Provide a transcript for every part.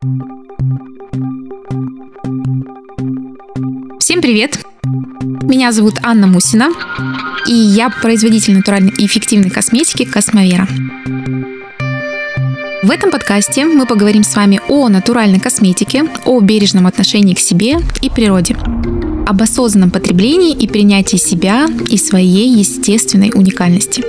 Всем привет! Меня зовут Анна Мусина, и я производитель натуральной и эффективной косметики Космовера. В этом подкасте мы поговорим с вами о натуральной косметике, о бережном отношении к себе и природе, об осознанном потреблении и принятии себя и своей естественной уникальности.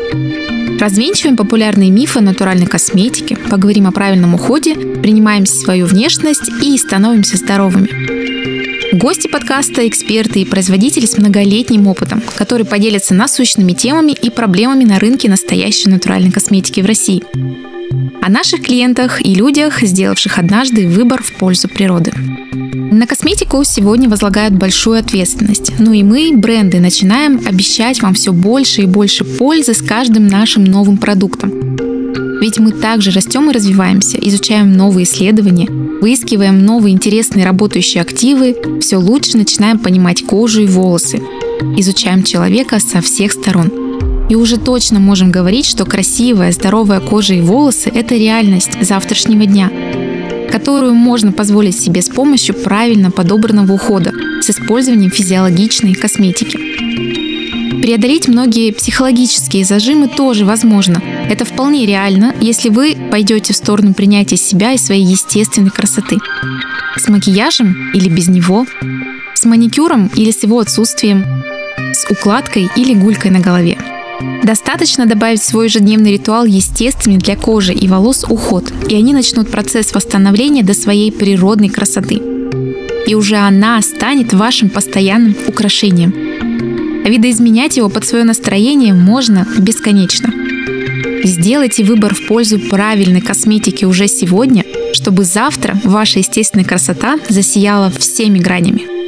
Развенчиваем популярные мифы о натуральной косметике, поговорим о правильном уходе, принимаем свою внешность и становимся здоровыми. Гости подкаста – эксперты и производители с многолетним опытом, которые поделятся насущными темами и проблемами на рынке настоящей натуральной косметики в России. О наших клиентах и людях, сделавших однажды выбор в пользу природы. На косметику сегодня возлагают большую ответственность. Ну и мы, бренды, начинаем обещать вам все больше и больше пользы с каждым нашим новым продуктом. Ведь мы также растем и развиваемся, изучаем новые исследования, выискиваем новые интересные работающие активы, все лучше начинаем понимать кожу и волосы, изучаем человека со всех сторон. И уже точно можем говорить, что красивая, здоровая кожа и волосы – это реальность завтрашнего дня, которую можно позволить себе с помощью правильно подобранного ухода с использованием физиологичной косметики. Преодолеть многие психологические зажимы тоже возможно. Это вполне реально, если вы пойдете в сторону принятия себя и своей естественной красоты. С макияжем или без него, с маникюром или с его отсутствием, с укладкой или гулькой на голове. Достаточно добавить в свой ежедневный ритуал естественный для кожи и волос уход, и они начнут процесс восстановления до своей природной красоты. И уже она станет вашим постоянным украшением. Видоизменять его под свое настроение можно бесконечно. Сделайте выбор в пользу правильной косметики уже сегодня, чтобы завтра ваша естественная красота засияла всеми гранями.